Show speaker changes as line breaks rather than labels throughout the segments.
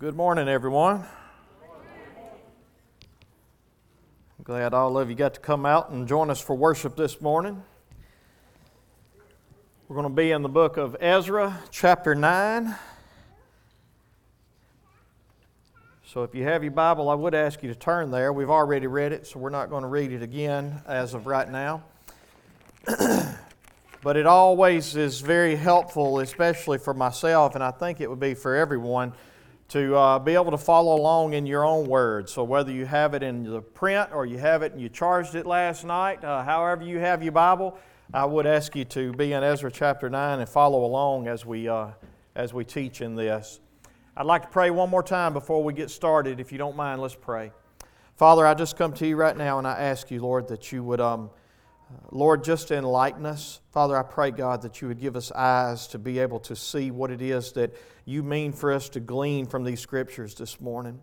Good morning, everyone. I'm glad all of you got to come out and join us for worship this morning. We're going to be in the book of Ezra, chapter 9. So if you have your Bible, I would ask you to turn there. We've already read it, so we're not going to read it again as of right now. but it always is very helpful, especially for myself, and I think it would be for everyone to uh, be able to follow along in your own words. So, whether you have it in the print or you have it and you charged it last night, uh, however you have your Bible, I would ask you to be in Ezra chapter 9 and follow along as we, uh, as we teach in this. I'd like to pray one more time before we get started. If you don't mind, let's pray. Father, I just come to you right now and I ask you, Lord, that you would. Um, Lord, just enlighten us. Father, I pray, God, that you would give us eyes to be able to see what it is that you mean for us to glean from these scriptures this morning.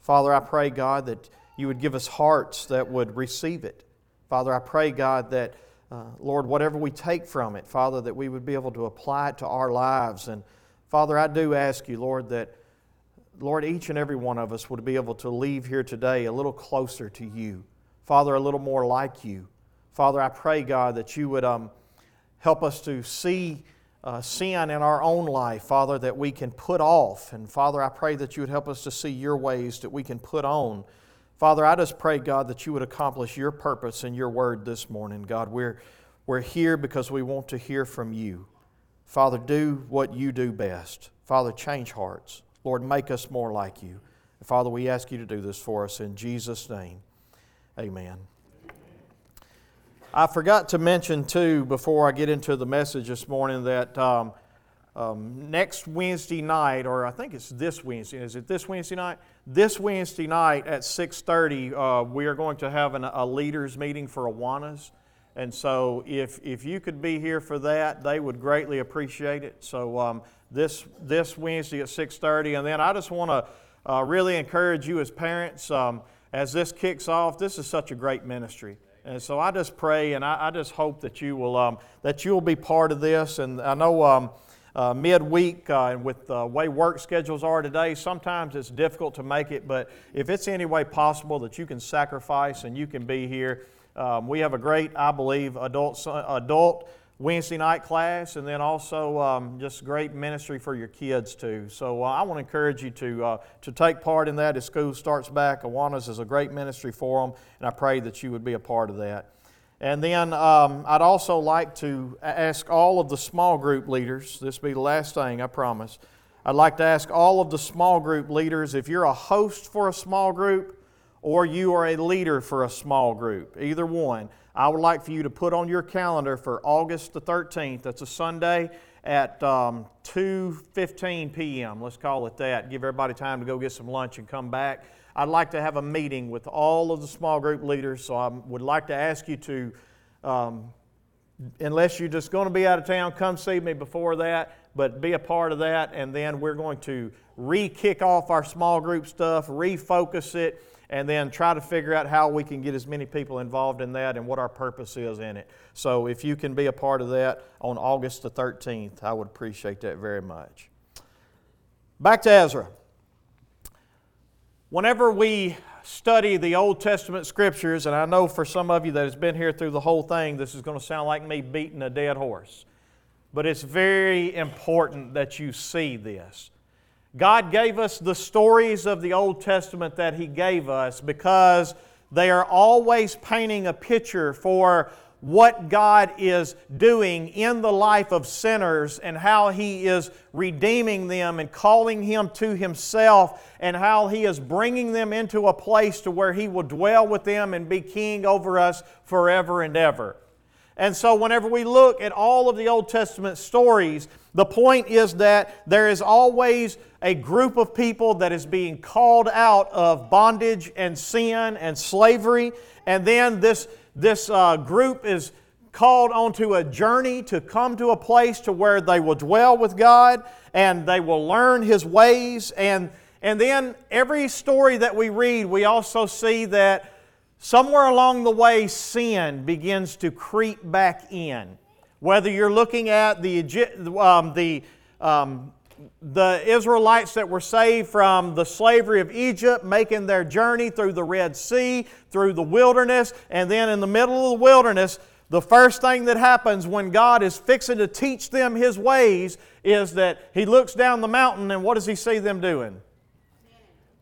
Father, I pray, God, that you would give us hearts that would receive it. Father, I pray, God, that, uh, Lord, whatever we take from it, Father, that we would be able to apply it to our lives. And Father, I do ask you, Lord, that, Lord, each and every one of us would be able to leave here today a little closer to you. Father, a little more like you. Father, I pray, God, that you would um, help us to see uh, sin in our own life, Father, that we can put off. And Father, I pray that you would help us to see your ways that we can put on. Father, I just pray, God, that you would accomplish your purpose in your word this morning. God, we're, we're here because we want to hear from you. Father, do what you do best. Father, change hearts. Lord, make us more like you. Father, we ask you to do this for us in Jesus' name. Amen. I forgot to mention, too, before I get into the message this morning, that um, um, next Wednesday night, or I think it's this Wednesday, is it this Wednesday night? This Wednesday night at 6.30, uh, we are going to have an, a leaders meeting for Awanas. And so if, if you could be here for that, they would greatly appreciate it. So um, this, this Wednesday at 6.30. And then I just want to uh, really encourage you as parents, um, as this kicks off, this is such a great ministry. And so I just pray and I, I just hope that you will um, that you will be part of this. And I know um, uh, midweek uh, and with the way work schedules are today, sometimes it's difficult to make it. But if it's any way possible that you can sacrifice and you can be here, um, we have a great, I believe, adult adult Wednesday night class, and then also um, just great ministry for your kids too. So uh, I want to encourage you to uh, to take part in that as school starts back. Awanas is a great ministry for them, and I pray that you would be a part of that. And then um, I'd also like to ask all of the small group leaders. This will be the last thing, I promise. I'd like to ask all of the small group leaders if you're a host for a small group or you are a leader for a small group, either one. I would like for you to put on your calendar for August the 13th. That's a Sunday at um, 2.15 p.m. Let's call it that. Give everybody time to go get some lunch and come back. I'd like to have a meeting with all of the small group leaders, so I would like to ask you to, um, unless you're just going to be out of town, come see me before that, but be a part of that, and then we're going to re kick off our small group stuff, refocus it and then try to figure out how we can get as many people involved in that and what our purpose is in it. So if you can be a part of that on August the 13th, I would appreciate that very much. Back to Ezra. Whenever we study the Old Testament scriptures, and I know for some of you that has been here through the whole thing, this is going to sound like me beating a dead horse. But it's very important that you see this. God gave us the stories of the Old Testament that He gave us because they are always painting a picture for what God is doing in the life of sinners and how He is redeeming them and calling Him to Himself and how He is bringing them into a place to where He will dwell with them and be King over us forever and ever. And so, whenever we look at all of the Old Testament stories, the point is that there is always a group of people that is being called out of bondage and sin and slavery. And then this, this uh, group is called onto a journey to come to a place to where they will dwell with God and they will learn His ways. And, and then every story that we read, we also see that somewhere along the way, sin begins to creep back in. Whether you're looking at the, um, the um, the Israelites that were saved from the slavery of Egypt, making their journey through the Red Sea, through the wilderness, and then in the middle of the wilderness, the first thing that happens when God is fixing to teach them His ways is that He looks down the mountain and what does He see them doing?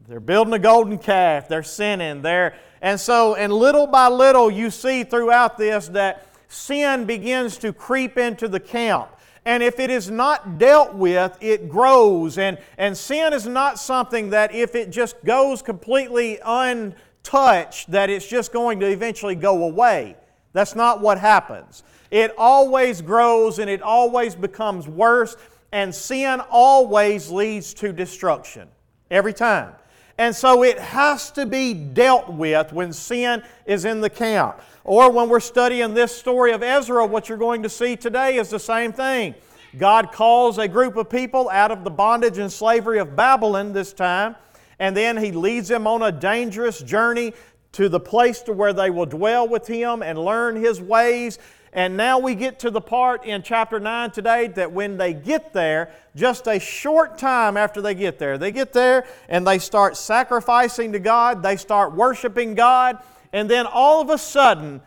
They're building a golden calf. They're sinning. They're, and so, and little by little, you see throughout this that sin begins to creep into the camp. And if it is not dealt with, it grows. And, and sin is not something that if it just goes completely untouched, that it's just going to eventually go away. That's not what happens. It always grows and it always becomes worse, and sin always leads to destruction. Every time. And so it has to be dealt with when sin is in the camp. Or when we're studying this story of Ezra, what you're going to see today is the same thing. God calls a group of people out of the bondage and slavery of Babylon this time, and then He leads them on a dangerous journey to the place to where they will dwell with Him and learn His ways. And now we get to the part in chapter 9 today that when they get there, just a short time after they get there, they get there and they start sacrificing to God, they start worshiping God, and then all of a sudden,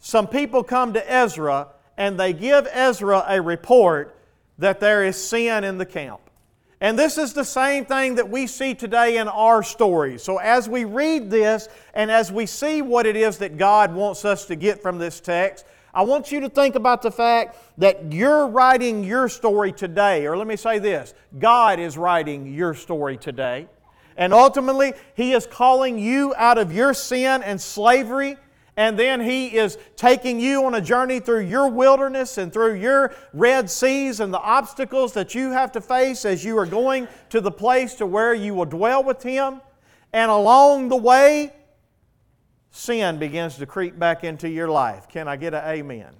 some people come to Ezra and they give Ezra a report that there is sin in the camp. And this is the same thing that we see today in our story. So, as we read this and as we see what it is that God wants us to get from this text, I want you to think about the fact that you're writing your story today. Or let me say this God is writing your story today. And ultimately, He is calling you out of your sin and slavery. And then He is taking you on a journey through your wilderness and through your Red Seas and the obstacles that you have to face as you are going to the place to where you will dwell with Him. And along the way, sin begins to creep back into your life. Can I get an amen? amen?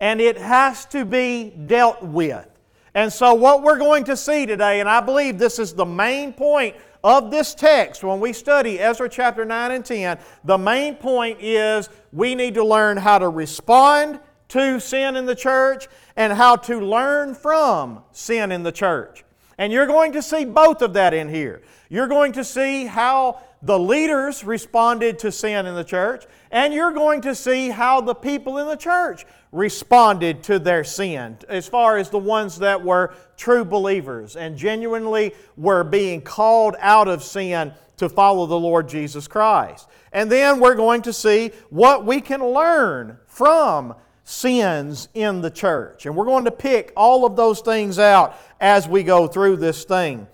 And it has to be dealt with. And so, what we're going to see today, and I believe this is the main point of this text when we study Ezra chapter 9 and 10, the main point is we need to learn how to respond to sin in the church and how to learn from sin in the church. And you're going to see both of that in here. You're going to see how the leaders responded to sin in the church, and you're going to see how the people in the church responded to their sin, as far as the ones that were true believers and genuinely were being called out of sin to follow the Lord Jesus Christ. And then we're going to see what we can learn from sins in the church. And we're going to pick all of those things out as we go through this thing.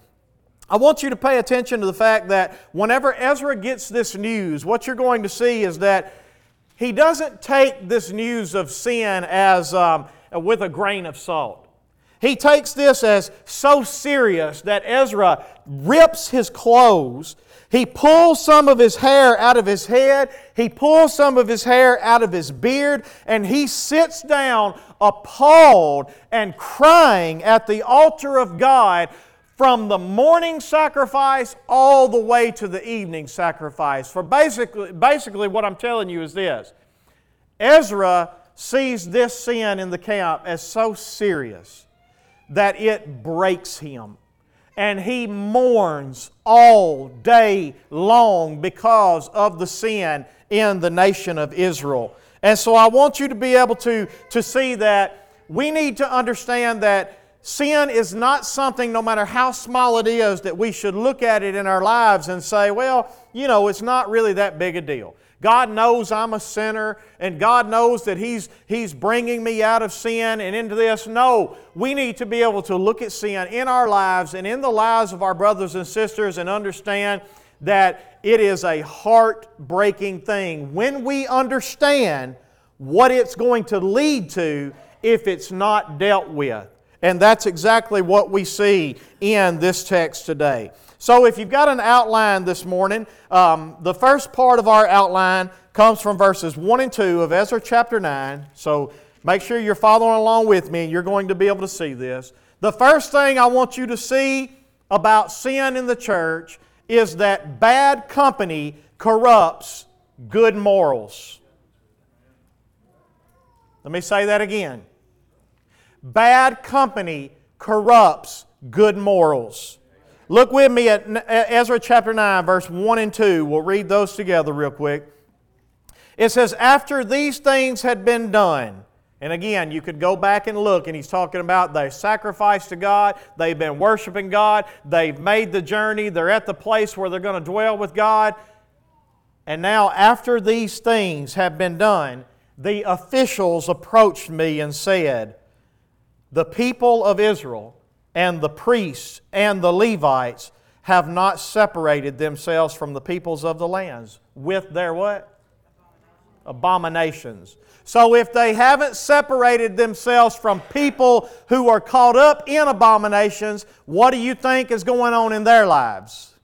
I want you to pay attention to the fact that whenever Ezra gets this news, what you're going to see is that he doesn't take this news of sin as um, with a grain of salt. He takes this as so serious that Ezra rips his clothes. He pulls some of his hair out of his head. He pulls some of his hair out of his beard. And he sits down appalled and crying at the altar of God from the morning sacrifice all the way to the evening sacrifice. For basically, basically what I'm telling you is this Ezra sees this sin in the camp as so serious that it breaks him. And he mourns all day long because of the sin in the nation of Israel. And so I want you to be able to, to see that we need to understand that Sin is not something, no matter how small it is, that we should look at it in our lives and say, well, you know, it's not really that big a deal. God knows I'm a sinner, and God knows that He's, He's bringing me out of sin and into this. No, we need to be able to look at sin in our lives and in the lives of our brothers and sisters and understand that it is a heartbreaking thing when we understand what it's going to lead to if it's not dealt with. And that's exactly what we see in this text today. So, if you've got an outline this morning, um, the first part of our outline comes from verses 1 and 2 of Ezra chapter 9. So, make sure you're following along with me and you're going to be able to see this. The first thing I want you to see about sin in the church is that bad company corrupts good morals. Let me say that again. Bad company corrupts good morals. Look with me at Ezra chapter 9, verse 1 and 2. We'll read those together real quick. It says, After these things had been done, and again, you could go back and look, and he's talking about they sacrificed to God, they've been worshiping God, they've made the journey, they're at the place where they're going to dwell with God. And now, after these things have been done, the officials approached me and said, The people of Israel and the priests and the Levites have not separated themselves from the peoples of the lands with their what? Abominations. So if they haven't separated themselves from people who are caught up in abominations, what do you think is going on in their lives?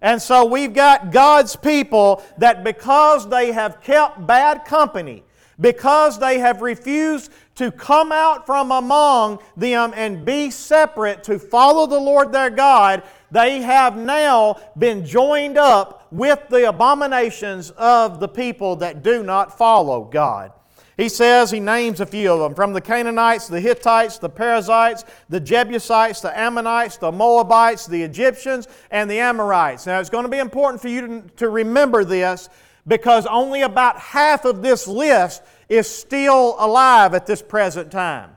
And so we've got God's people that because they have kept bad company, because they have refused to come out from among them and be separate to follow the Lord their God, they have now been joined up with the abominations of the people that do not follow God. He says, he names a few of them from the Canaanites, the Hittites, the Perizzites, the Jebusites, the Ammonites, the Moabites, the Egyptians, and the Amorites. Now, it's going to be important for you to, remember this because only about half of this list is still alive at this present time.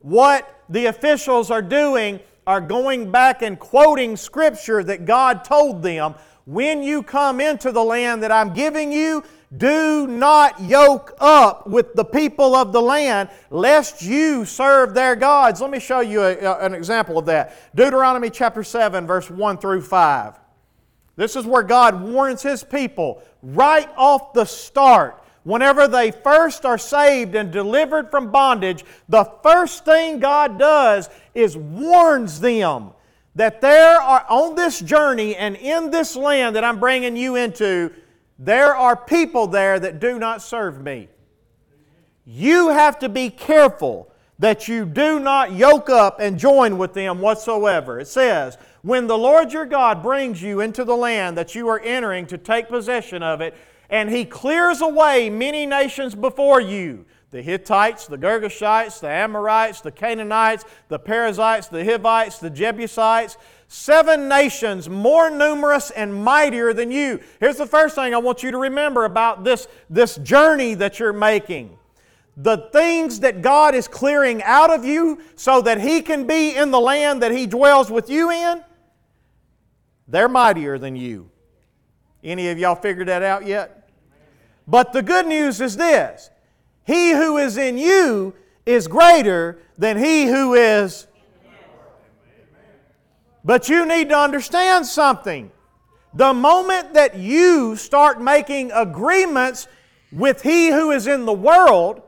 What the officials are doing are going back and quoting scripture that God told them when you come into the land that I'm giving you, do not yoke up with the people of the land, lest you serve their gods. Let me show you a, a, an example of that. Deuteronomy chapter 7, verse 1 through 5. This is where God warns His people right off the start Whenever they first are saved and delivered from bondage, the first thing God does is warns them that there are on this journey and in this land that I'm bringing you into, there are people there that do not serve me. You have to be careful that you do not yoke up and join with them whatsoever. It says, When the Lord your God brings you into the land that you are entering to take possession of it, and he clears away many nations before you the Hittites, the Girgashites, the Amorites, the Canaanites, the Perizzites, the Hivites, the Jebusites, seven nations more numerous and mightier than you. Here's the first thing I want you to remember about this, this journey that you're making. The things that God is clearing out of you so that He can be in the land that He dwells with you in, they're mightier than you. Any of y'all figured that out yet? But the good news is this He who is in you is greater than he who is. But you need to understand something. The moment that you start making agreements with he who is in the world,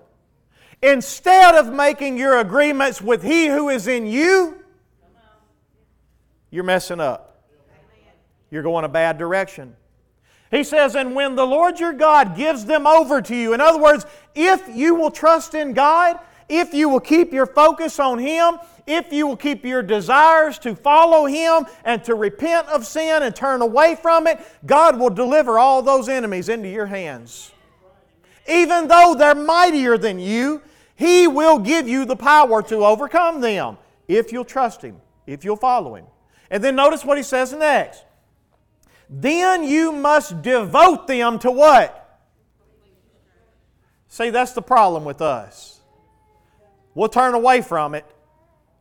instead of making your agreements with he who is in you, you're messing up. You're going a bad direction. He says, and when the Lord your God gives them over to you, in other words, if you will trust in God, if you will keep your focus on Him, if you will keep your desires to follow Him and to repent of sin and turn away from it, God will deliver all those enemies into your hands. Even though they're mightier than you, He will give you the power to overcome them if you'll trust Him, if you'll follow Him. And then notice what He says next. Then you must devote them to what? See, that's the problem with us. We'll turn away from it,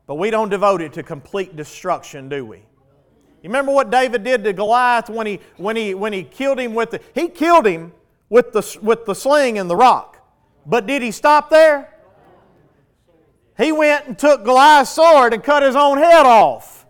but we don't devote it to complete destruction, do we? You remember what David did to Goliath when he, when he, when he killed him with the, he killed him with the, with the sling and the rock. But did he stop there? He went and took Goliath's sword and cut his own head off.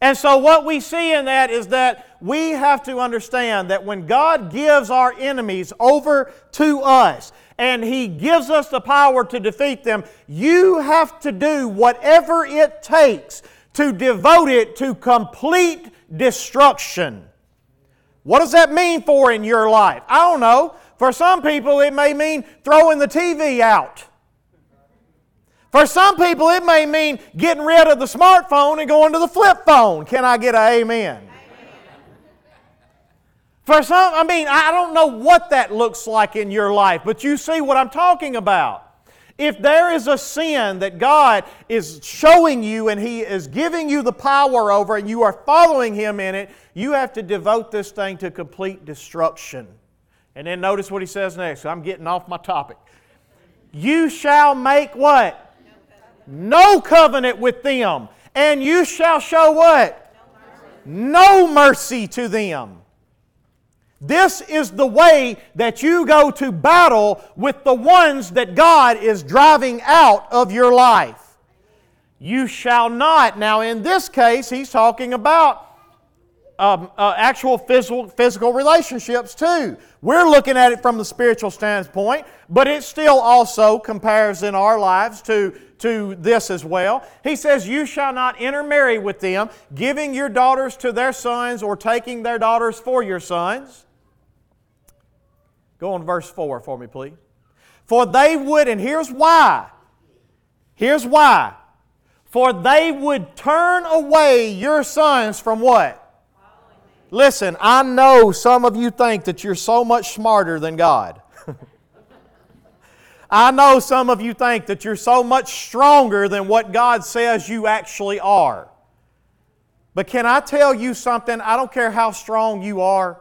And so what we see in that is that we have to understand that when God gives our enemies over to us and He gives us the power to defeat them, you have to do whatever it takes to devote it to complete destruction. What does that mean for in your life? I don't know. For some people, it may mean throwing the TV out. For some people, it may mean getting rid of the smartphone and going to the flip phone. Can I get an amen? For some, I mean, I don't know what that looks like in your life, but you see what I'm talking about. If there is a sin that God is showing you and He is giving you the power over and you are following Him in it, you have to devote this thing to complete destruction. And then notice what He says next. I'm getting off my topic. You shall make what? No covenant with them. And you shall show what? No mercy to them. This is the way that you go to battle with the ones that God is driving out of your life. You shall not. Now, in this case, he's talking about um, uh, actual physical, physical relationships too. We're looking at it from the spiritual standpoint, but it still also compares in our lives to, to this as well. He says, You shall not intermarry with them, giving your daughters to their sons or taking their daughters for your sons Go on verse 4 for me, please. For they would, and here's why. Here's why. For they would turn away your sons from what? Listen, I know some of you think that you're so much smarter than God. I know some of you think that you're so much stronger than what God says you actually are. But can I tell you something? I don't care how strong you are.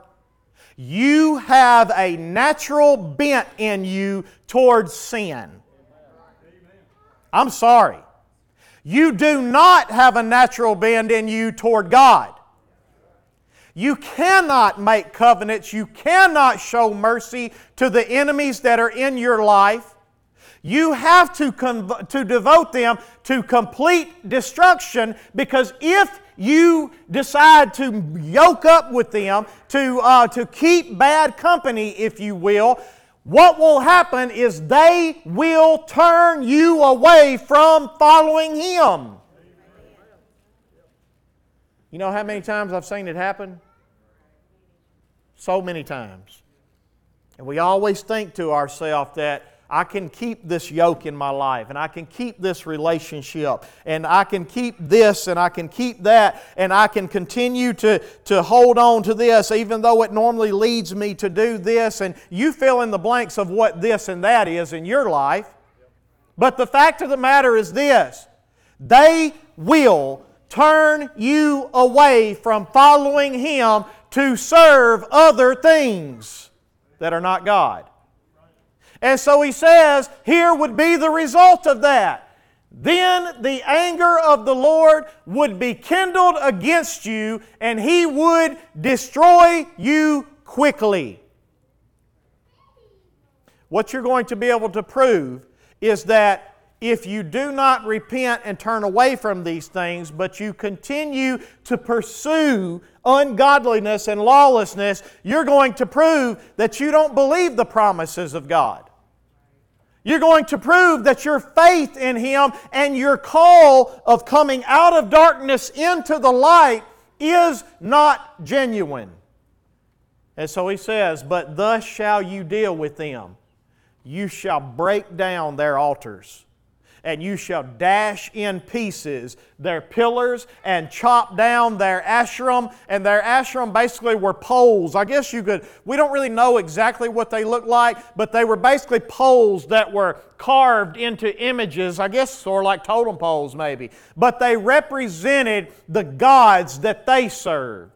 You have a natural bent in you towards sin. I'm sorry. You do not have a natural bend in you toward God. You cannot make covenants. You cannot show mercy to the enemies that are in your life. You have to, conv- to devote them to complete destruction because if you decide to yoke up with them, to, uh, to keep bad company, if you will, what will happen is they will turn you away from following Him. You know how many times I've seen it happen? So many times. And we always think to ourselves that I can keep this yoke in my life and I can keep this relationship and I can keep this and I can keep that and I can continue to, to hold on to this even though it normally leads me to do this. And you fill in the blanks of what this and that is in your life. But the fact of the matter is this they will turn you away from following Him to serve other things that are not God. And so he says, here would be the result of that. Then the anger of the Lord would be kindled against you, and he would destroy you quickly. What you're going to be able to prove is that if you do not repent and turn away from these things, but you continue to pursue ungodliness and lawlessness, you're going to prove that you don't believe the promises of God. You're going to prove that your faith in Him and your call of coming out of darkness into the light is not genuine. And so he says, But thus shall you deal with them. You shall break down their altars and you shall dash in pieces their pillars and chop down their Asherim. And their Asherim basically were poles. I guess you could, we don't really know exactly what they looked like, but they were basically poles that were carved into images, I guess sort of like totem poles maybe. But they represented the gods that they served.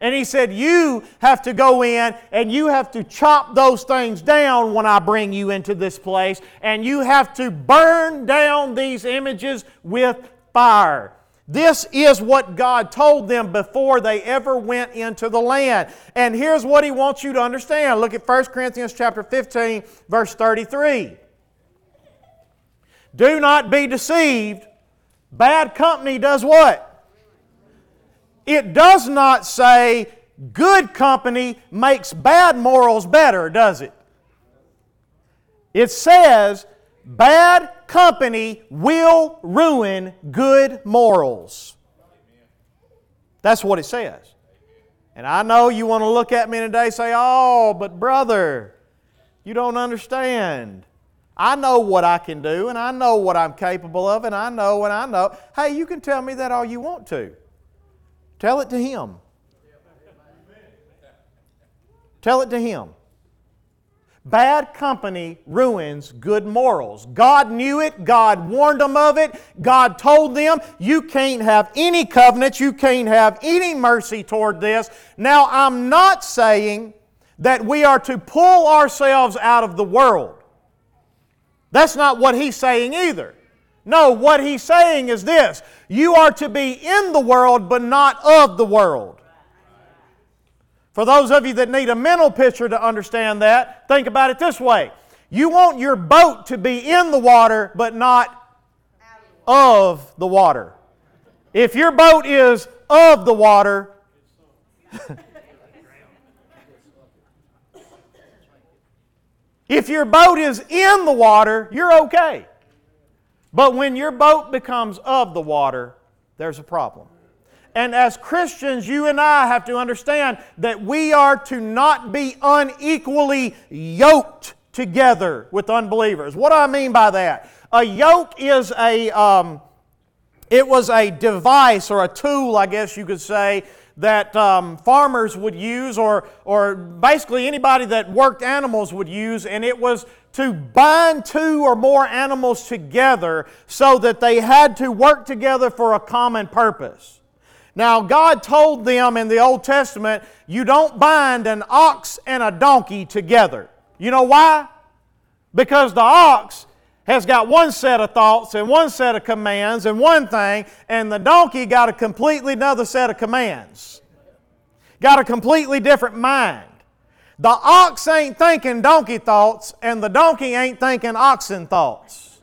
And he said, You have to go in and you have to chop those things down when I bring you into this place, and you have to burn down these images with fire. This is what God told them before they ever went into the land. And here's what he wants you to understand. Look at 1 Corinthians chapter 15 verse 33. Do not be deceived. Bad company does what? It does not say good company makes bad morals better, does it? It says bad company will ruin good morals. That's what it says. And I know you want to look at me today and say, oh, but brother, you don't understand. I know what I can do, and I know what I'm capable of, and I know and I know. Hey, you can tell me that all you want to. Tell it to Him. Tell it to Him. Bad company ruins good morals. God knew it. God warned them of it. God told them, you can't have any covenants. You can't have any mercy toward this. Now, I'm not saying that we are to pull ourselves out of the world. That's not what he's saying either. No, what he's saying is this you are to be in the world, but not of the world. For those of you that need a mental picture to understand that, think about it this way. You want your boat to be in the water, but not of the water. If your boat is of the water, if your boat is in the water, you're okay. But when your boat becomes of the water, there's a problem. And as Christians, you and I have to understand that we are to not be unequally yoked together with unbelievers. What do I mean by that? A yoke is a, um, it was a device or a tool, I guess you could say, that um, farmers would use, or, or basically anybody that worked animals would use, and it was to bind two or more animals together so that they had to work together for a common purpose. Now, God told them in the Old Testament, you don't bind an ox and a donkey together. You know why? Because the ox has got one set of thoughts and one set of commands and one thing, and the donkey got a completely another set of commands. Got a completely different mind. The ox ain't thinking donkey thoughts, and the donkey ain't thinking oxen thoughts.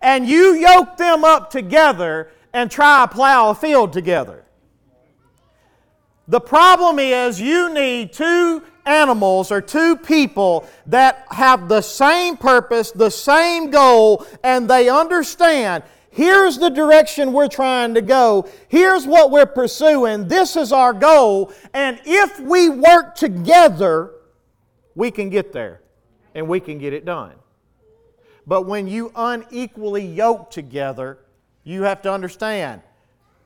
And you yoke them up together and try to plow a field together. The problem is you need two animals or two people that have the same purpose, the same goal, and they understand here's the direction we're trying to go, here's what we're pursuing, this is our goal, and if we work together, we can get there and we can get it done. But when you unequally yoke together, you have to understand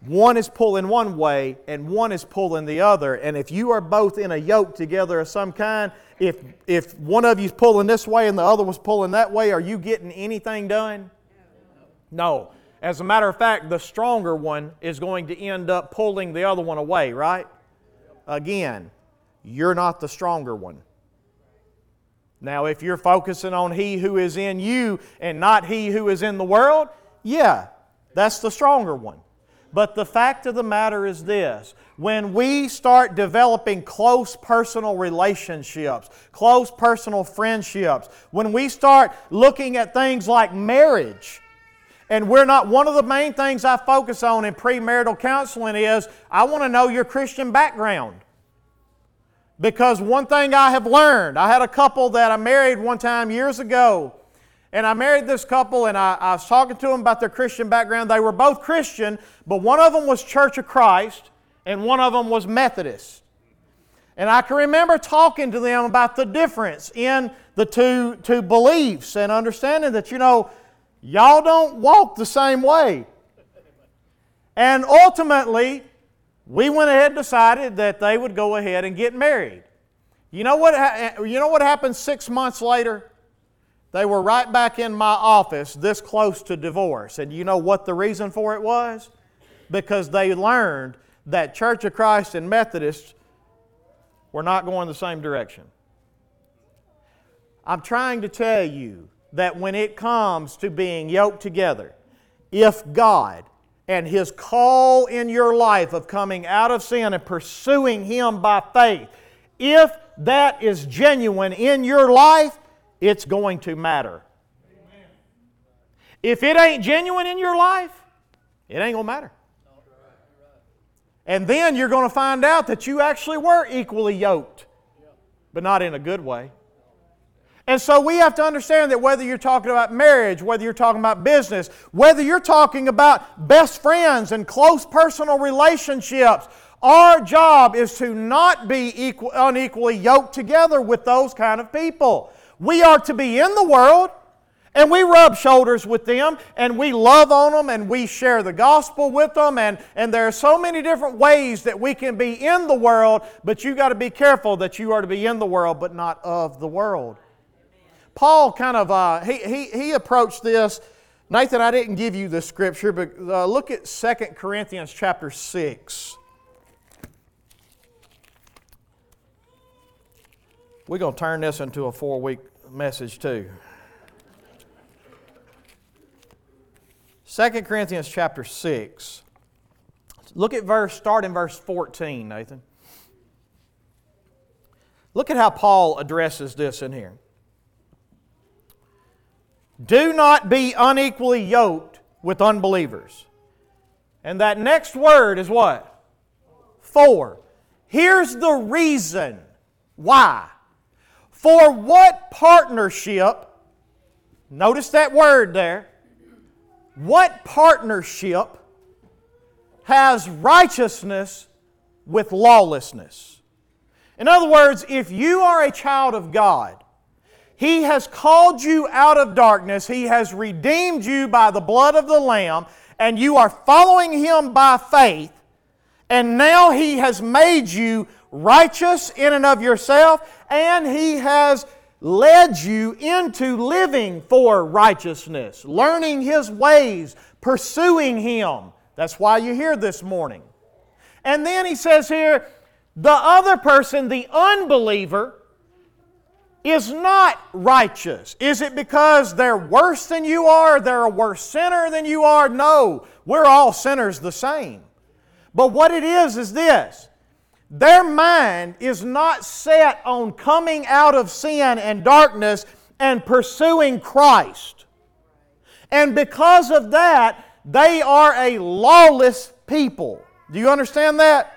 one is pulling one way and one is pulling the other. And if you are both in a yoke together of some kind, if, if one of you's pulling this way and the other was pulling that way, are you getting anything done? No. As a matter of fact, the stronger one is going to end up pulling the other one away, right? Again, you're not the stronger one. Now, if you're focusing on He who is in you and not He who is in the world, yeah, that's the stronger one. But the fact of the matter is this when we start developing close personal relationships, close personal friendships, when we start looking at things like marriage, and we're not, one of the main things I focus on in premarital counseling is I want to know your Christian background. Because one thing I have learned, I had a couple that I married one time years ago, and I married this couple, and I, I, was talking to them about their Christian background. They were both Christian, but one of them was Church of Christ, and one of them was Methodist. And I can remember talking to them about the difference in the two, two beliefs and understanding that, you know, y'all don't walk the same way. And ultimately, we went ahead and decided that they would go ahead and get married. You know what, eh, you know what happened six months later? They were right back in my office this close to divorce. And you know what the reason for it was? Because they learned that Church of Christ and Methodists were not going the same direction. I'm trying to tell you that when it comes to being yoked together, if God and His call in your life of coming out of sin and pursuing Him by faith, if that is genuine in your life, it's going to matter. If it ain't genuine in your life, it ain't going to matter. And then you're going to find out that you actually were equally yoked, but not in a good way. And so we have to understand that whether you're talking about marriage, whether you're talking about business, whether you're talking about best friends and close personal relationships, our job is to not be equal, unequally yoked together with those kind of people. We are to be in the world, And we rub shoulders with them and we love on them and we share the gospel with them. And, and there are so many different ways that we can be in the world, but you got to be careful that you are to be in the world but not of the world. Paul kind of, uh, he, he, he approached this. Nathan, I didn't give you the scripture, but uh, look at 2 Corinthians chapter 6. We're going to turn this into a four week message, too. 2 Corinthians chapter 6. Look at verse, start in verse 14, Nathan. Look at how Paul addresses this in here. Do not be unequally yoked with unbelievers. And that next word is what? For. Here's the reason why. For what partnership, notice that word there, what partnership has righteousness with lawlessness? In other words, if you are a child of God, He has called you out of darkness, He has redeemed you by the blood of the Lamb, and you are following Him by faith, and now He has made you righteous in and of yourself, and He has led you into living for righteousness, learning His ways, pursuing Him. That's why you're here this morning. And then he says here, the other person, the unbeliever, is not righteous. Is it because they're worse than you are? They're a worse sinner than you are? No, we're all sinners the same. But what it is is this their mind is not set on coming out of sin and darkness and pursuing Christ. And because of that, they are a lawless people. Do you understand that?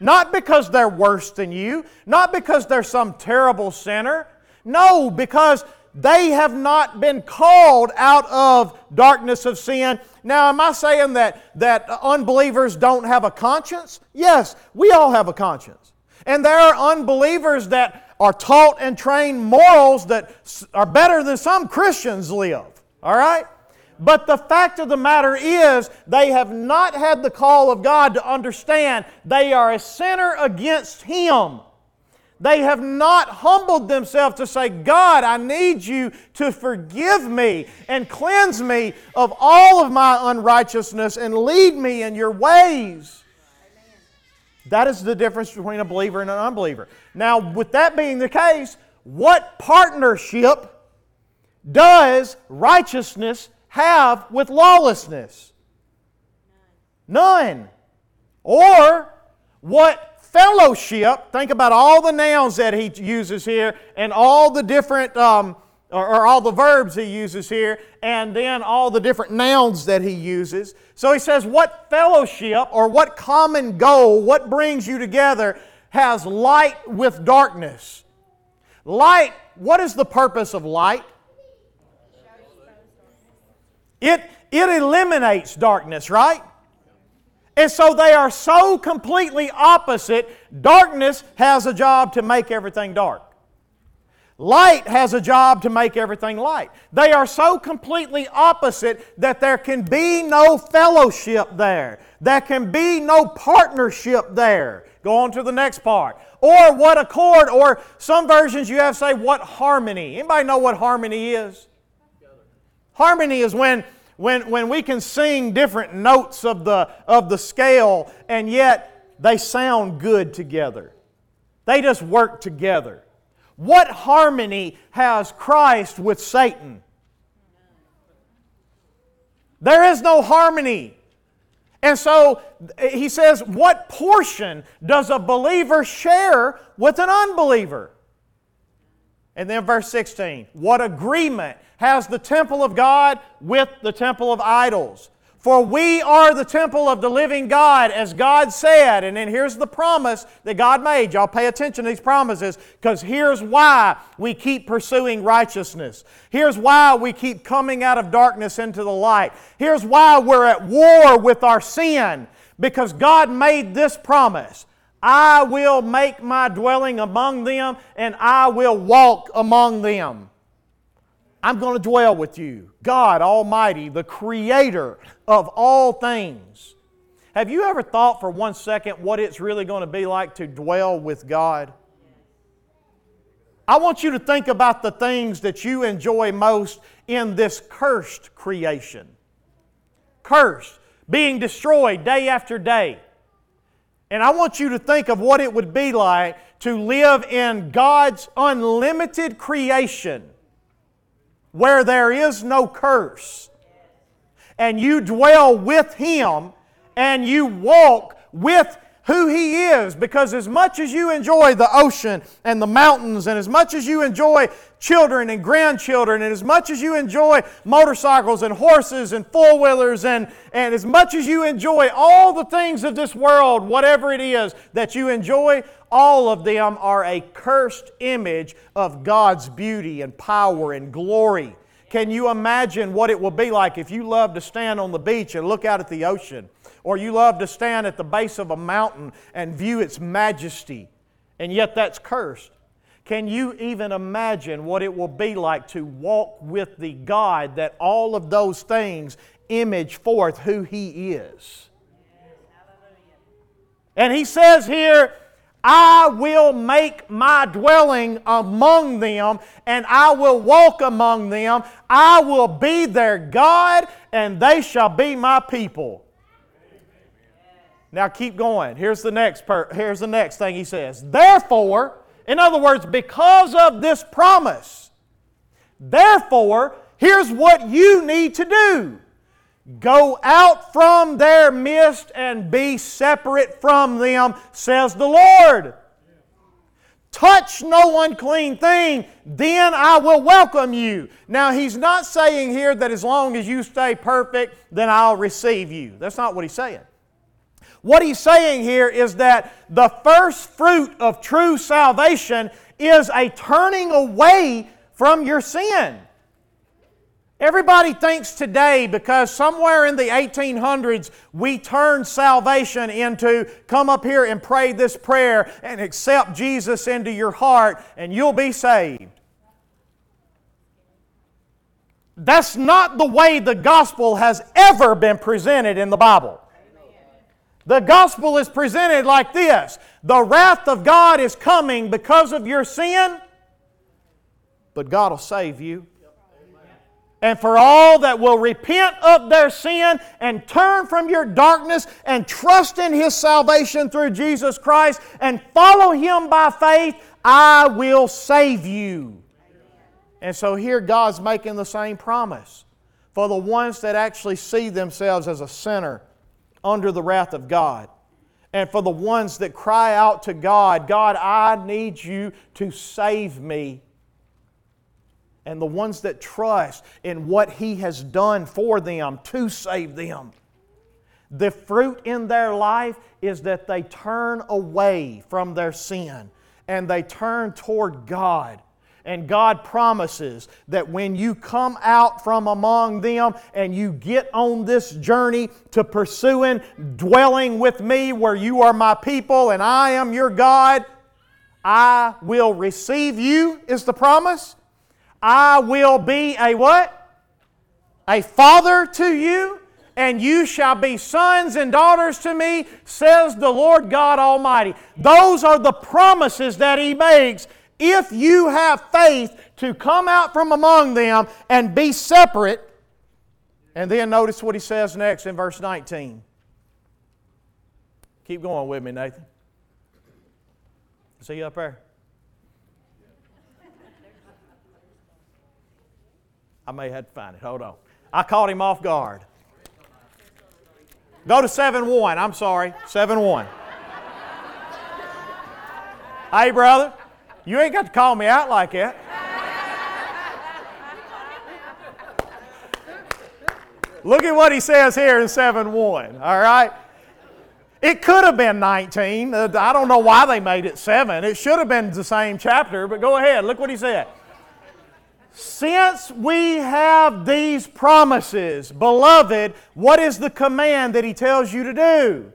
Not because they're worse than you, not because they're some terrible sinner. No, because they have not been called out of darkness of sin. Now, am I saying that, that unbelievers don't have a conscience? Yes, we all have a conscience. And there are unbelievers that are taught and trained morals that are better than some Christians live. All right? But the fact of the matter is, they have not had the call of God to understand they are a sinner against Him. They have not humbled themselves to say, God, I need you to forgive me and cleanse me of all of my unrighteousness and lead me in your ways. That is the difference between a believer and an unbeliever. Now, with that being the case, what partnership does righteousness have with lawlessness? None. Or what fellowship, think about all the nouns that he uses here and all the different, um, or, or, all the verbs he uses here, and then all the different nouns that he uses. So he says, What fellowship or what common goal, what brings you together, has light with darkness? Light, what is the purpose of light? It, it eliminates darkness, right? And so they are so completely opposite. Darkness has a job to make everything dark. Light has a job to make everything light. They are so completely opposite that there can be no fellowship there. There can be no partnership there. Go on to the next part. Or what accord, or some versions you have say what harmony. Anybody know what harmony is? Harmony is when when, when we can sing different notes of the, of the scale and yet they sound good together. They just work together. What harmony has Christ with Satan? There is no harmony. And so he says, What portion does a believer share with an unbeliever? And then verse 16, what agreement has the temple of God with the temple of idols? For we are the temple of the living God, as God said. And then here's the promise that God made. Y'all pay attention to these promises, because here's why we keep pursuing righteousness. Here's why we keep coming out of darkness into the light. Here's why we're at war with our sin, because God made this promise I will make my dwelling among them, and I will walk among them. I'm going to dwell with you. God Almighty, the creator of all things. Have you ever thought for one second what it's really going to be like to dwell with God? I want you to think about the things that you enjoy most in this cursed creation. Cursed, being destroyed day after day. And I want you to think of what it would be like to live in God's unlimited creation where there is no curse. And you dwell with Him and you walk with who He is. Because as much as you enjoy the ocean and the mountains, and as much as you enjoy children and grandchildren, and as much as you enjoy motorcycles and horses and four wheelers, and, and as much as you enjoy all the things of this world, whatever it is that you enjoy, all of them are a cursed image of God's beauty and power and glory. Can you imagine what it will be like if you love to stand on the beach and look out at the ocean? Or you love to stand at the base of a mountain and view its majesty, and yet that's cursed. Can you even imagine what it will be like to walk with the God that all of those things image forth who He is? And He says here, I will make my dwelling among them, and I will walk among them. I will be their God, and they shall be my people. Now keep going. Here's the next per- here's the next thing he says. Therefore, in other words, because of this promise, therefore, here's what you need to do. Go out from their midst and be separate from them, says the Lord. Touch no unclean thing, then I will welcome you. Now, he's not saying here that as long as you stay perfect, then I'll receive you. That's not what he's saying. What he's saying here is that the first fruit of true salvation is a turning away from your sin. Everybody thinks today because somewhere in the 1800s we turned salvation into come up here and pray this prayer and accept Jesus into your heart and you'll be saved. That's not the way the gospel has ever been presented in the Bible. The gospel is presented like this The wrath of God is coming because of your sin, but God will save you. And for all that will repent of their sin and turn from your darkness and trust in His salvation through Jesus Christ and follow Him by faith, I will save you. And so here God's making the same promise for the ones that actually see themselves as a sinner under the wrath of God. And for the ones that cry out to God, God, I need you to save me. And the ones that trust in what He has done for them to save them. The fruit in their life is that they turn away from their sin and they turn toward God and God promises that when you come out from among them and you get on this journey to pursuing dwelling with me where you are my people and I am your God, I will receive you, is the promise. I will be a what? A father to you, and you shall be sons and daughters to me, says the Lord God Almighty. Those are the promises that He makes if you have faith to come out from among them and be separate. And then notice what he says next in verse 19. Keep going with me, Nathan. See you up there? I may have to find it. Hold on. I caught him off guard. Go to 7 1. I'm sorry. 7 1. hey, brother. You ain't got to call me out like that. Look at what he says here in 7 1, all right? It could have been 19. Uh, I don't know why they made it 7. It should have been the same chapter, but go ahead. Look what he said. Since we have these promises, beloved, what is the command that he tells you to do?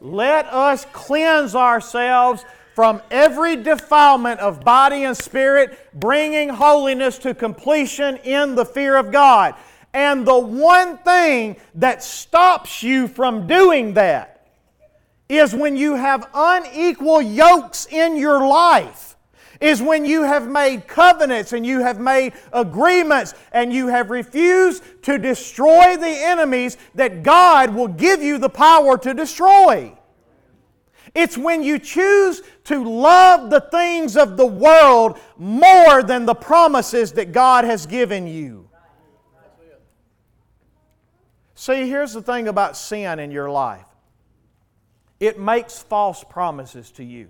Let us cleanse ourselves from every defilement of body and spirit, bringing holiness to completion in the fear of God. And the one thing that stops you from doing that is when you have unequal yokes in your life is when you have made covenants and you have made agreements and you have refused to destroy the enemies that God will give you the power to destroy. It's when you choose to love the things of the world more than the promises that God has given you. See, here's the thing about sin in your life it makes false promises to you.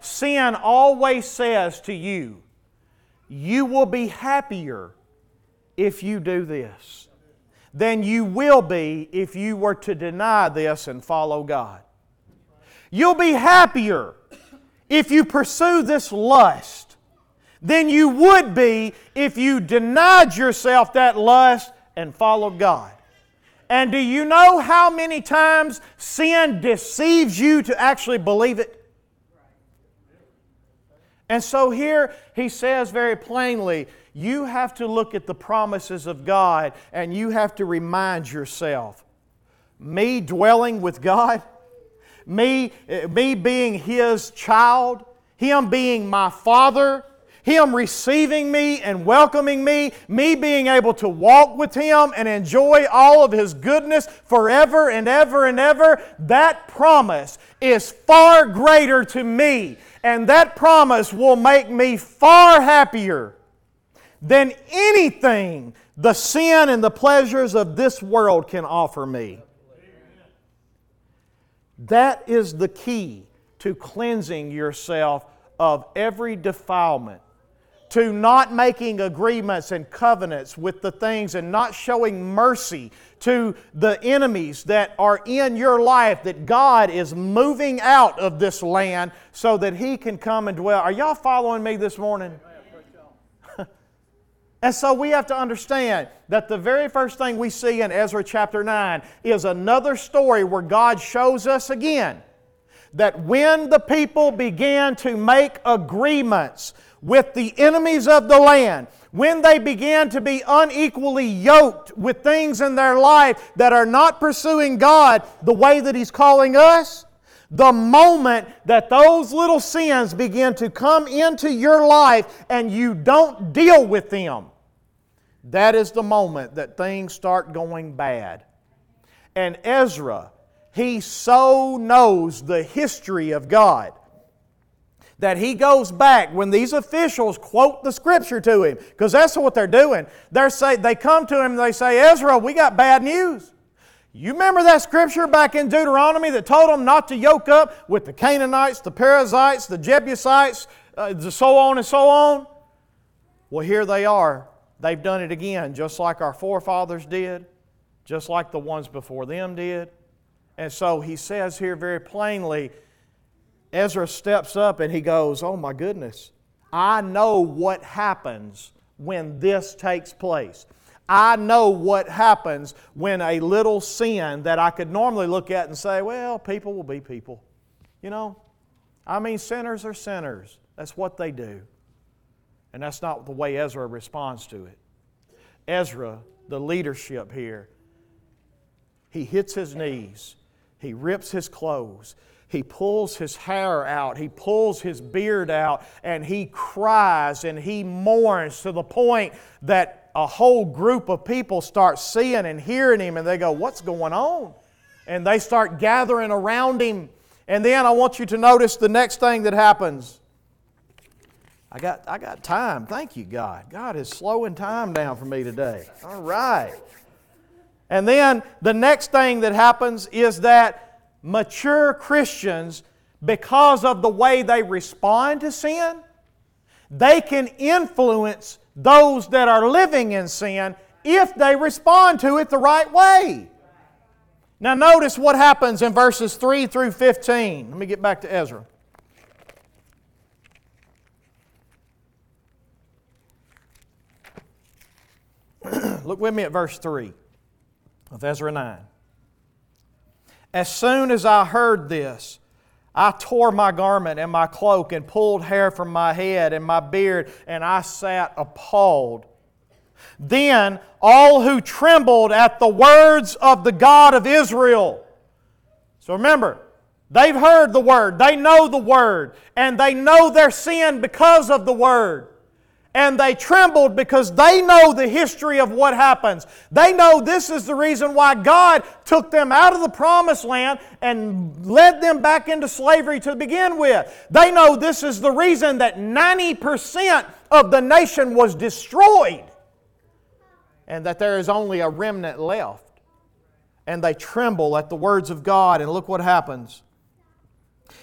Sin always says to you, you will be happier if you do this than you will be if you were to deny this and follow God. You'll be happier if you pursue this lust than you would be if you denied yourself that lust and followed God. And do you know how many times sin deceives you to actually believe it? And so here he says very plainly, you have to look at the promises of God and you have to remind yourself me dwelling with God, me, me being His child, Him being my Father, Him receiving me and welcoming me, me being able to walk with Him and enjoy all of His goodness forever and ever and ever, that promise is far greater to me and that promise will make me far happier than anything the sin and the pleasures of this world can offer me. That is the key to cleansing yourself of every defilement to not making agreements and covenants with the things and not showing mercy to the enemies that are in your life that God is moving out of this land so that He can come and dwell. Are y'all following me this morning? And so we have to understand that the very first thing we see in Ezra chapter 9 is another story where God shows us again that when the people began to make agreements, with the enemies of the land, when they began to be unequally yoked with things in their life that are not pursuing God the way that He's calling us, the moment that those little sins begin to come into your life and you don't deal with them, that is the moment that things start going bad. And Ezra, he so knows the history of God that he goes back when these officials quote the scripture to him, because that's what they're doing. They're say, they come to him and they say, Ezra, we got bad news. You remember that scripture back in Deuteronomy that told them not to yoke up with the Canaanites, the Perizzites, the Jebusites, uh, so on and so on? Well, here they are. They've done it again, just like our forefathers did, just like the ones before them did. And so he says here very plainly, Ezra steps up and he goes, Oh my goodness, I know what happens when this takes place. I know what happens when a little sin that I could normally look at and say, well, people will be people. You know, I mean, sinners are sinners. That's what they do. And that's not the way Ezra responds to it. Ezra, the leadership here, he hits his knees, he rips his clothes, he pulls his hair out, he pulls his beard out, and he cries and he mourns to the point that a whole group of people start seeing and hearing him and they go, What's going on? And they start gathering around him. And then I want you to notice the next thing that happens. I got, I got time. Thank you, God. God is slowing time down for me today. All right. And then the next thing that happens is that mature Christians, because of the way they respond to sin, they can influence those that are living in sin if they respond to it the right way. Now, notice what happens in verses 3 through 15. Let me get back to Ezra. Look with me at verse 3 of Ezra 9. As soon as I heard this, I tore my garment and my cloak and pulled hair from my head and my beard, and I sat appalled. Then all who trembled at the words of the God of Israel. So remember, they've heard the word, they know the word, and they know their sin because of the word and they trembled because they know the history of what happens. They know this is the reason why God took them out of the promised land and led them back into slavery to begin with. They know this is the reason that 90% of the nation was destroyed and that there is only a remnant left. And they tremble at the words of God, and look what happens.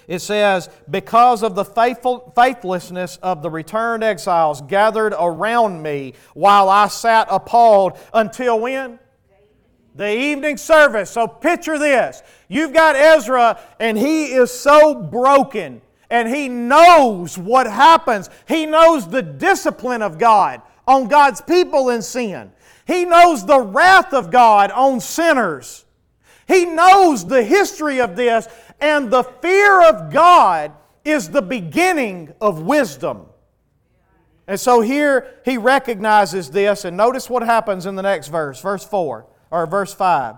It says, Because of the faithful, faithlessness of the returned exiles gathered around me while I sat appalled until when? The evening service. So picture this. You've got Ezra, and he is so broken, and he knows what happens. He knows the discipline of God on God's people in sin, he knows the wrath of God on sinners. He knows the history of this, and the fear of God is the beginning of wisdom. And so here he recognizes this, and notice what happens in the next verse, verse 4 or verse 5.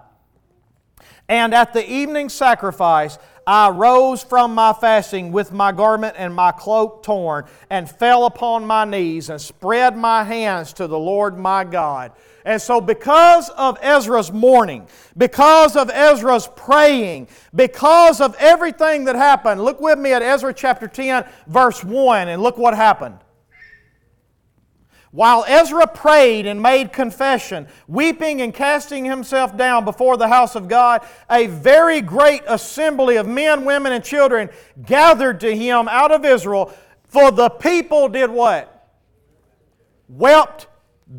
And at the evening sacrifice, I rose from my fasting with my garment and my cloak torn, and fell upon my knees and spread my hands to the Lord my God. And so, because of Ezra's mourning, because of Ezra's praying, because of everything that happened, look with me at Ezra chapter 10, verse 1, and look what happened. While Ezra prayed and made confession, weeping and casting himself down before the house of God, a very great assembly of men, women, and children gathered to him out of Israel, for the people did what? Wept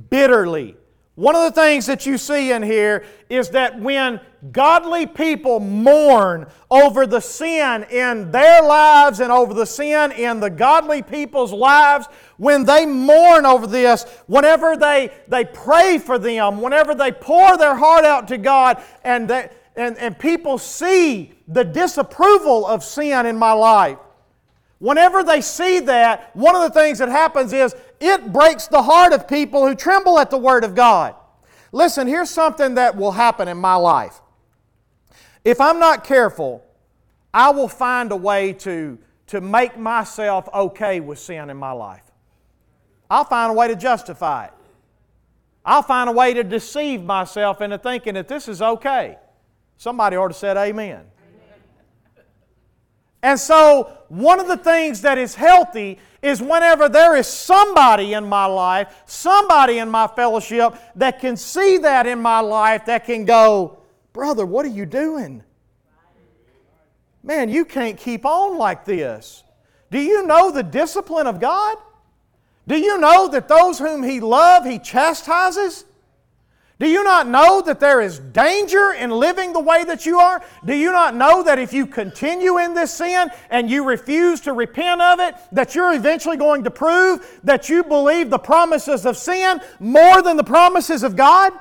bitterly. One of the things that you see in here is that when godly people mourn over the sin in their lives and over the sin in the godly people's lives, when they mourn over this, whenever they, they pray for them, whenever they pour their heart out to God, and, they, and, and people see the disapproval of sin in my life, Whenever they see that, one of the things that happens is it breaks the heart of people who tremble at the Word of God. Listen, here's something that will happen in my life. If I'm not careful, I will find a way to, to make myself okay with sin in my life. I'll find a way to justify it. I'll find a way to deceive myself into thinking that this is okay. Somebody ought to say amen. And so, one of the things that is healthy is whenever there is somebody in my life, somebody in my fellowship that can see that in my life, that can go, Brother, what are you doing? Man, you can't keep on like this. Do you know the discipline of God? Do you know that those whom He loves, He chastises? Do you not know that there is danger in living the way that you are? Do you not know that if you continue in this sin and you refuse to repent of it, that you're eventually going to prove that you believe the promises of sin more than the promises of God?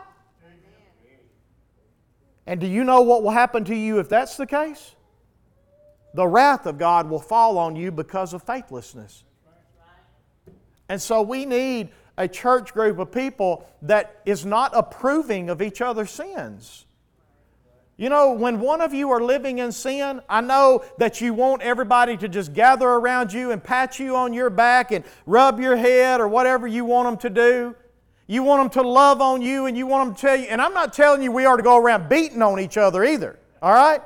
And do you know what will happen to you if that's the case? The wrath of God will fall on you because of faithlessness. And so we need a church group of people that is not approving of each other's sins. You know, when one of you are living in sin, I know that you want everybody to just gather around you and pat you on your back and rub your head or whatever you want them to do. You want them to love on you and you want them to tell you, and I'm not telling you we are to go around beating on each other either, all right?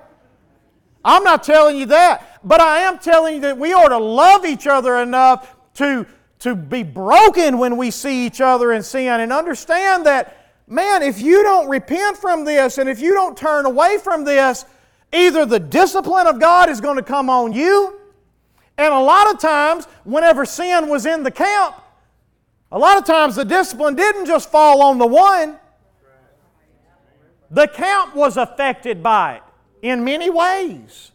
I'm not telling you that, but I am telling you that we are to love each other enough to to be broken when we see each other in sin and understand that, man, if you don't repent from this and if you don't turn away from this, either the discipline of God is going to come on you, and a lot of times, whenever sin was in the camp, a lot of times the discipline didn't just fall on the one, the camp was affected by it in many ways.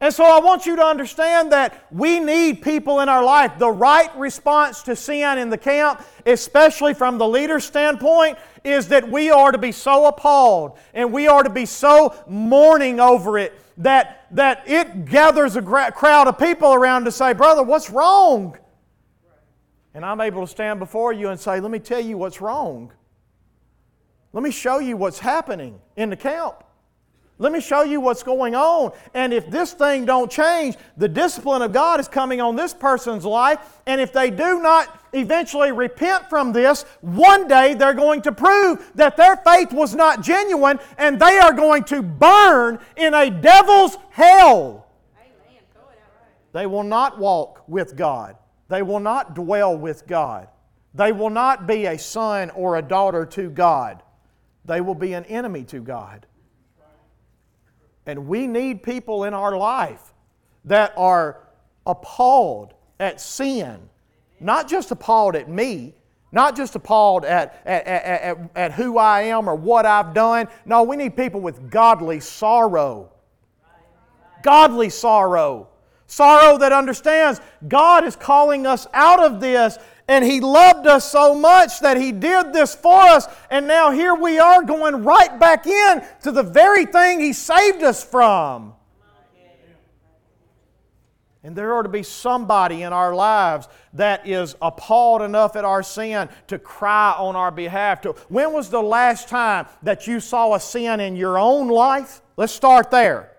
And so I want you to understand that we need people in our life. The right response to sin in the camp, especially from the leader's standpoint, is that we are to be so appalled and we are to be so mourning over it that, that it gathers a crowd of people around to say, Brother, what's wrong? And I'm able to stand before you and say, Let me tell you what's wrong. Let me show you what's happening in the camp. Let me show you what's going on. And if this thing don't change, the discipline of God is coming on this person's life. And if they do not eventually repent from this, one day they're going to prove that their faith was not genuine and they are going to burn in a devil's hell. They will not walk with God. They will not dwell with God. They will not be a son or a daughter to God. They will be an enemy to God. And we need people in our life that are appalled at sin, not just appalled at me, not just appalled at, at, at, at, who I am or what I've done. No, we need people with godly sorrow. Godly sorrow. Sorrow that understands God is calling us out of this and He loved us so much that He did this for us. And now here we are going right back in to the very thing He saved us from. And there ought to be somebody in our lives that is appalled enough at our sin to cry on our behalf. To, when was the last time that you saw a sin in your own life? Let's start there.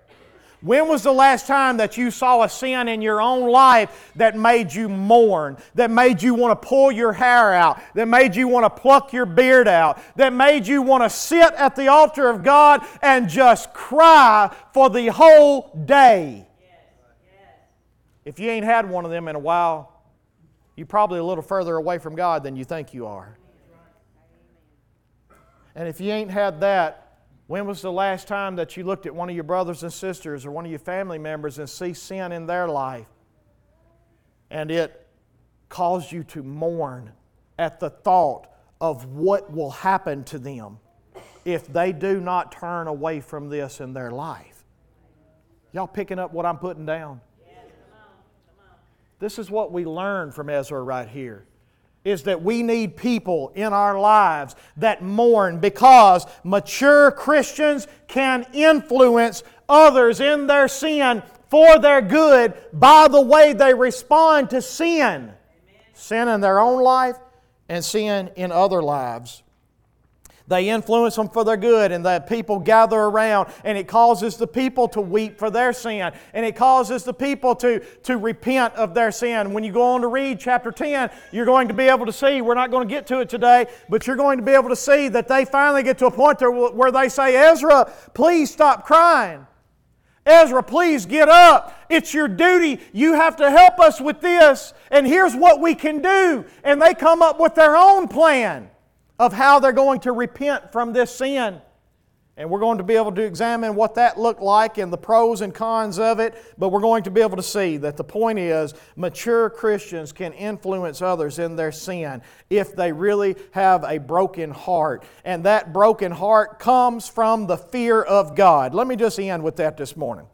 When was the last time that you saw a sin in your own life that made you mourn, that made you want to pull your hair out, that made you want to pluck your beard out, that made you want to sit at the altar of God and just cry for the whole day? If you ain't had one of them in a while, you're probably a little further away from God than you think you are. And if you ain't had that, when was the last time that you looked at one of your brothers and sisters or one of your family members and see sin in their life and it caused you to mourn at the thought of what will happen to them if they do not turn away from this in their life? Y'all picking up what I'm putting down? This is what we learn from Ezra right here is that we need people in our lives that mourn because mature Christians can influence others in their sin for their good by the way they respond to sin. Amen. Sin in their own life and sin in other lives. They influence them for their good, and the people gather around, and it causes the people to weep for their sin, and it causes the people to, to repent of their sin. When you go on to read chapter 10, you're going to be able to see, we're not going to get to it today, but you're going to be able to see that they finally get to a point where they say, Ezra, please stop crying. Ezra, please get up. It's your duty. You have to help us with this. And here's what we can do. And they come up with their own plan of how they're going to repent from this sin. And we're going to be able to examine what that looked like and the pros and cons of it, but we're going to be able to see that the point is mature Christians can influence others in their sin if they really have a broken heart. And that broken heart comes from the fear of God. Let me just end with that this morning.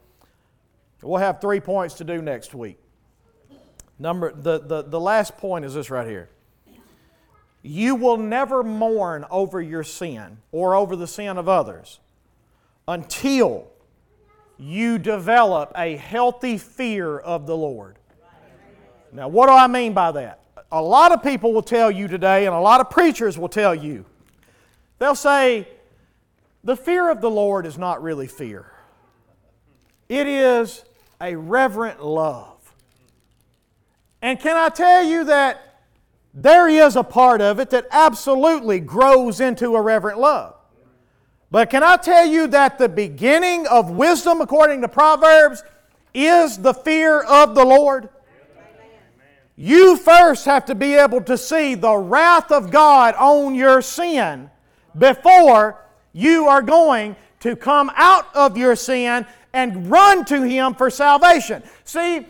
We'll have three points to do next week. Number, the, the, the last point is this right here. You will never mourn over your sin or over the sin of others until you develop a healthy fear of the Lord. Now, what do I mean by that? A lot of people will tell you today, and a lot of preachers will tell you, they'll say, the fear of the Lord is not really fear, it is a reverent love. And can I tell you that there is a part of it that absolutely grows into a reverent love. But can I tell you that the beginning of wisdom, according to Proverbs, is the fear of the Lord? You first have to be able to see the wrath of God on your sin before you are going to come out of your sin and run to Him for salvation. See,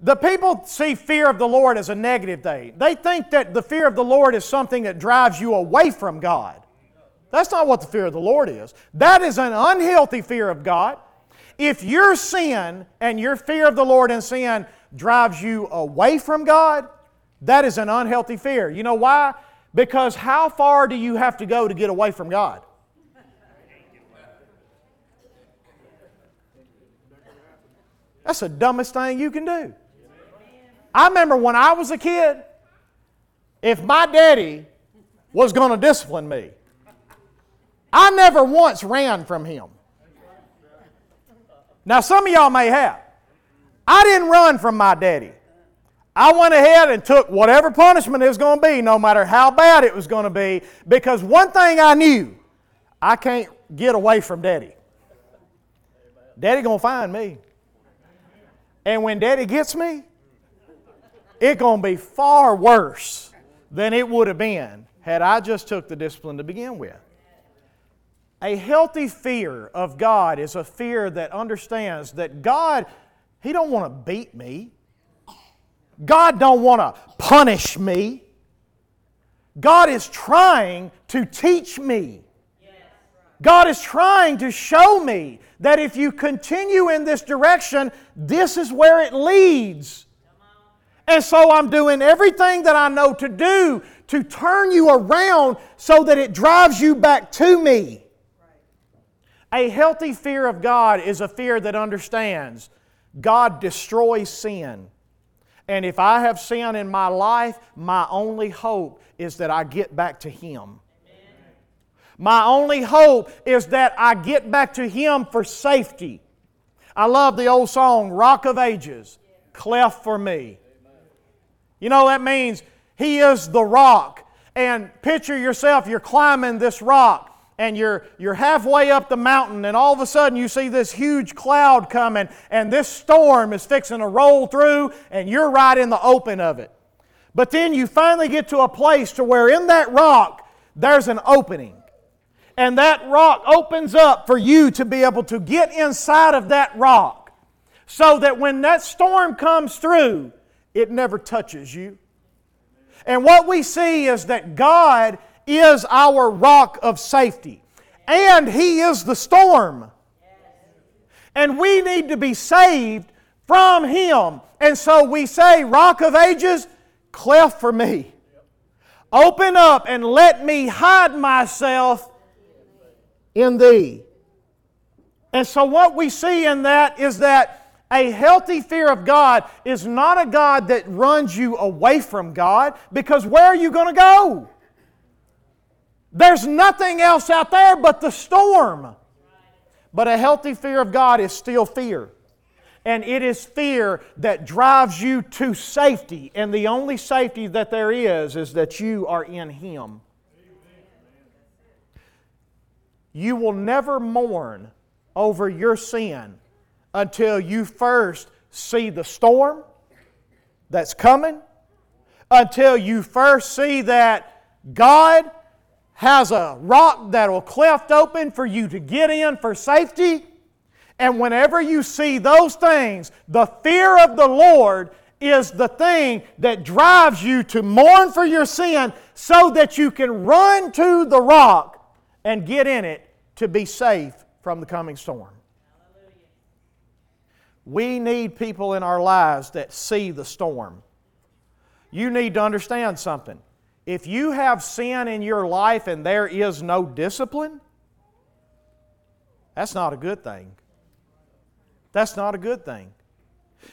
the people see fear of the Lord as a negative thing. They think that the fear of the Lord is something that drives you away from God. That's not what the fear of the Lord is. That is an unhealthy fear of God. If your sin and your fear of the Lord and sin drives you away from God, that is an unhealthy fear. You know why? Because how far do you have to go to get away from God? That's the dumbest thing you can do. I remember when I was a kid, if my daddy was going to discipline me, I never once ran from him. Now, some of y'all may have. I didn't run from my daddy. I went ahead and took whatever punishment it was going to be, no matter how bad it was going to be, because one thing I knew I can't get away from daddy. Daddy going to find me. And when daddy gets me, it's going to be far worse than it would have been had I just took the discipline to begin with. A healthy fear of God is a fear that understands that God, He don't want to beat me. God don't want to punish me. God is trying to teach me. God is trying to show me that if you continue in this direction, this is where it leads. And so I'm doing everything that I know to do to turn you around so that it drives you back to me. A healthy fear of God is a fear that understands God destroys sin. And if I have sin in my life, my only hope is that I get back to Him. My only hope is that I get back to Him for safety. I love the old song, Rock of Ages, cleft for me. You know, that means He is the rock. And picture yourself, you're climbing this rock and you're, you're halfway up the mountain, and all of a sudden you see this huge cloud coming, and this storm is fixing to roll through, and you're right in the open of it. But then you finally get to a place to where in that rock there's an opening. And that rock opens up for you to be able to get inside of that rock so that when that storm comes through, it never touches you. And what we see is that God is our rock of safety, and He is the storm. And we need to be saved from Him. And so we say, Rock of Ages, cleft for me. Open up and let me hide myself in Thee. And so, what we see in that is that a healthy fear of God is not a God that runs you away from God because where are you going to go? There's nothing else out there but the storm. But a healthy fear of God is still fear. And it is fear that drives you to safety. And the only safety that there is is that you are in Him. You will never mourn over your sin until you first see the storm that's coming, until you first see that God has a rock that will cleft open for you to get in for safety. And whenever you see those things, the fear of the Lord is the thing that drives you to mourn for your sin so that you can run to the rock and get in it to be safe from the coming storm. We need people in our lives that see the storm. You need to understand something. If you have sin in your life and there is no discipline, that's not a good thing. That's not a good thing.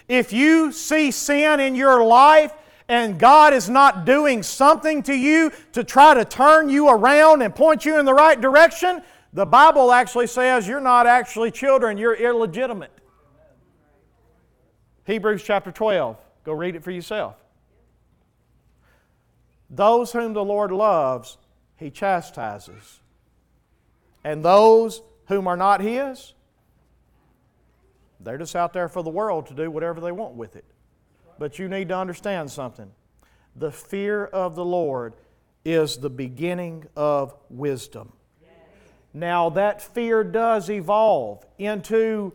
If you see sin in your life and God is not doing something to you to try to turn you around and point you in the right direction, the Bible actually says you're not actually children, you're illegitimate. Hebrews chapter 12. Go read it for yourself. Those whom the Lord loves, He chastises. And those whom are not His, they're just out there for the world to do whatever they want with it. But you need to understand something. The fear of the Lord is the beginning of wisdom. Now, that fear does evolve into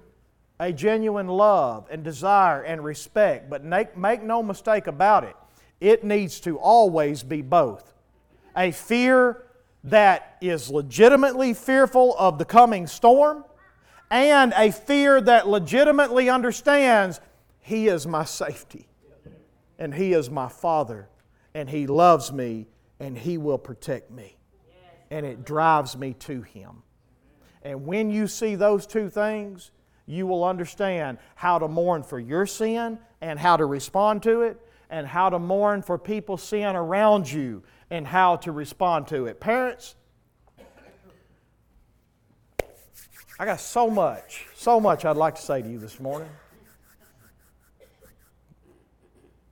a genuine love and desire and respect. But make, make no mistake about it, it needs to always be both. A fear that is legitimately fearful of the coming storm and a fear that legitimately understands He is my safety, and He is my Father, and He loves me, and He will protect me. And it drives me to Him. And when you see those two things, you will understand how to mourn for your sin and how to respond to it, and how to mourn for people's sin around you and how to respond to it. Parents, I got so much, so much I'd like to say to you this morning.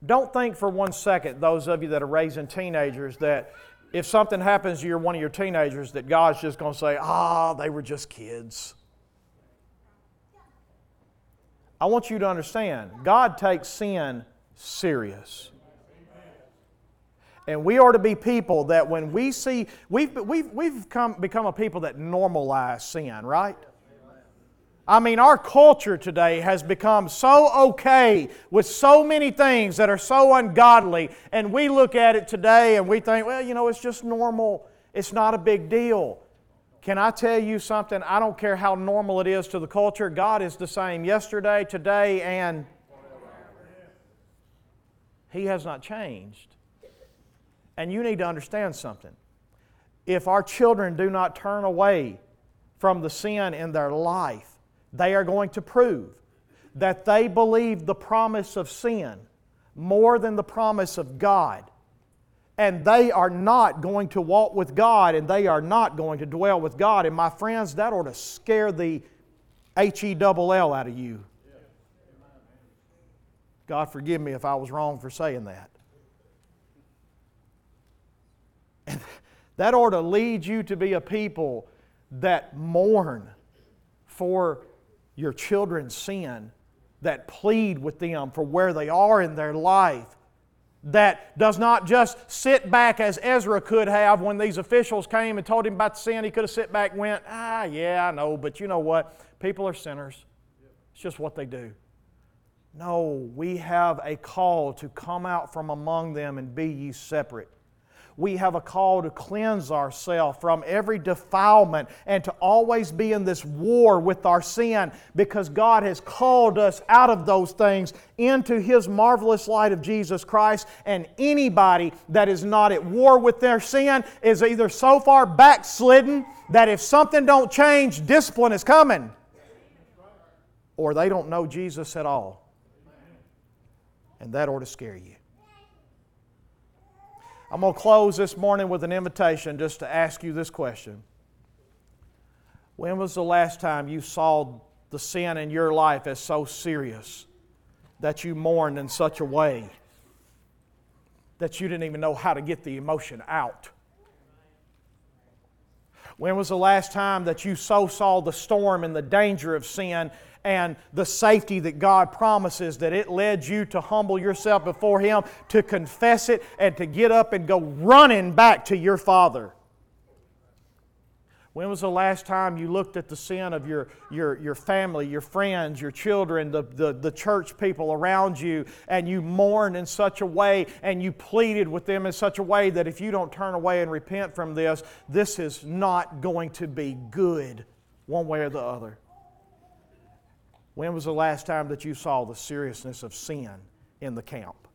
Don't think for one second, those of you that are raising teenagers, that if something happens to your, one of your teenagers, that God's just going to say, ah, they were just kids. I want you to understand God takes sin serious. And we are to be people that when we see, we've, we've, we've come, become a people that normalize sin, right? I mean, our culture today has become so okay with so many things that are so ungodly, and we look at it today and we think, well, you know, it's just normal. It's not a big deal. Can I tell you something? I don't care how normal it is to the culture, God is the same yesterday, today, and He has not changed. And you need to understand something. If our children do not turn away from the sin in their life, they are going to prove that they believe the promise of sin more than the promise of God and they are not going to walk with God and they are not going to dwell with God. And my friends, that ought to scare the H E double L out of you. God forgive me if I was wrong for saying that. And that ought to lead you to be a people that mourn for your children's sin, that plead with them for where they are in their life, that does not just sit back as Ezra could have when these officials came and told him about the sin. He could have sit back and went, ah, yeah, I know, but you know what? People are sinners. It's just what they do. No, we have a call to come out from among them and be ye separate we have a call to cleanse ourselves from every defilement and to always be in this war with our sin because God has called us out of those things into His marvelous light of Jesus Christ. And anybody that is not at war with their sin is either so far backslidden that if something don't change, discipline is coming, or they don't know Jesus at all. And that ought to scare you. I'm going to close this morning with an invitation just to ask you this question. When was the last time you saw the sin in your life as so serious that you mourned in such a way that you didn't even know how to get the emotion out? When was the last time that you so saw the storm and the danger of sin and the safety that God promises, that it led you to humble yourself before Him, to confess it, and to get up and go running back to your Father. When was the last time you looked at the sin of your, your, your family, your friends, your children, the, the, the church people around you, and you mourned in such a way and you pleaded with them in such a way that if you don't turn away and repent from this, this is not going to be good one way or the other? When was the last time that you saw the seriousness of sin in the camp?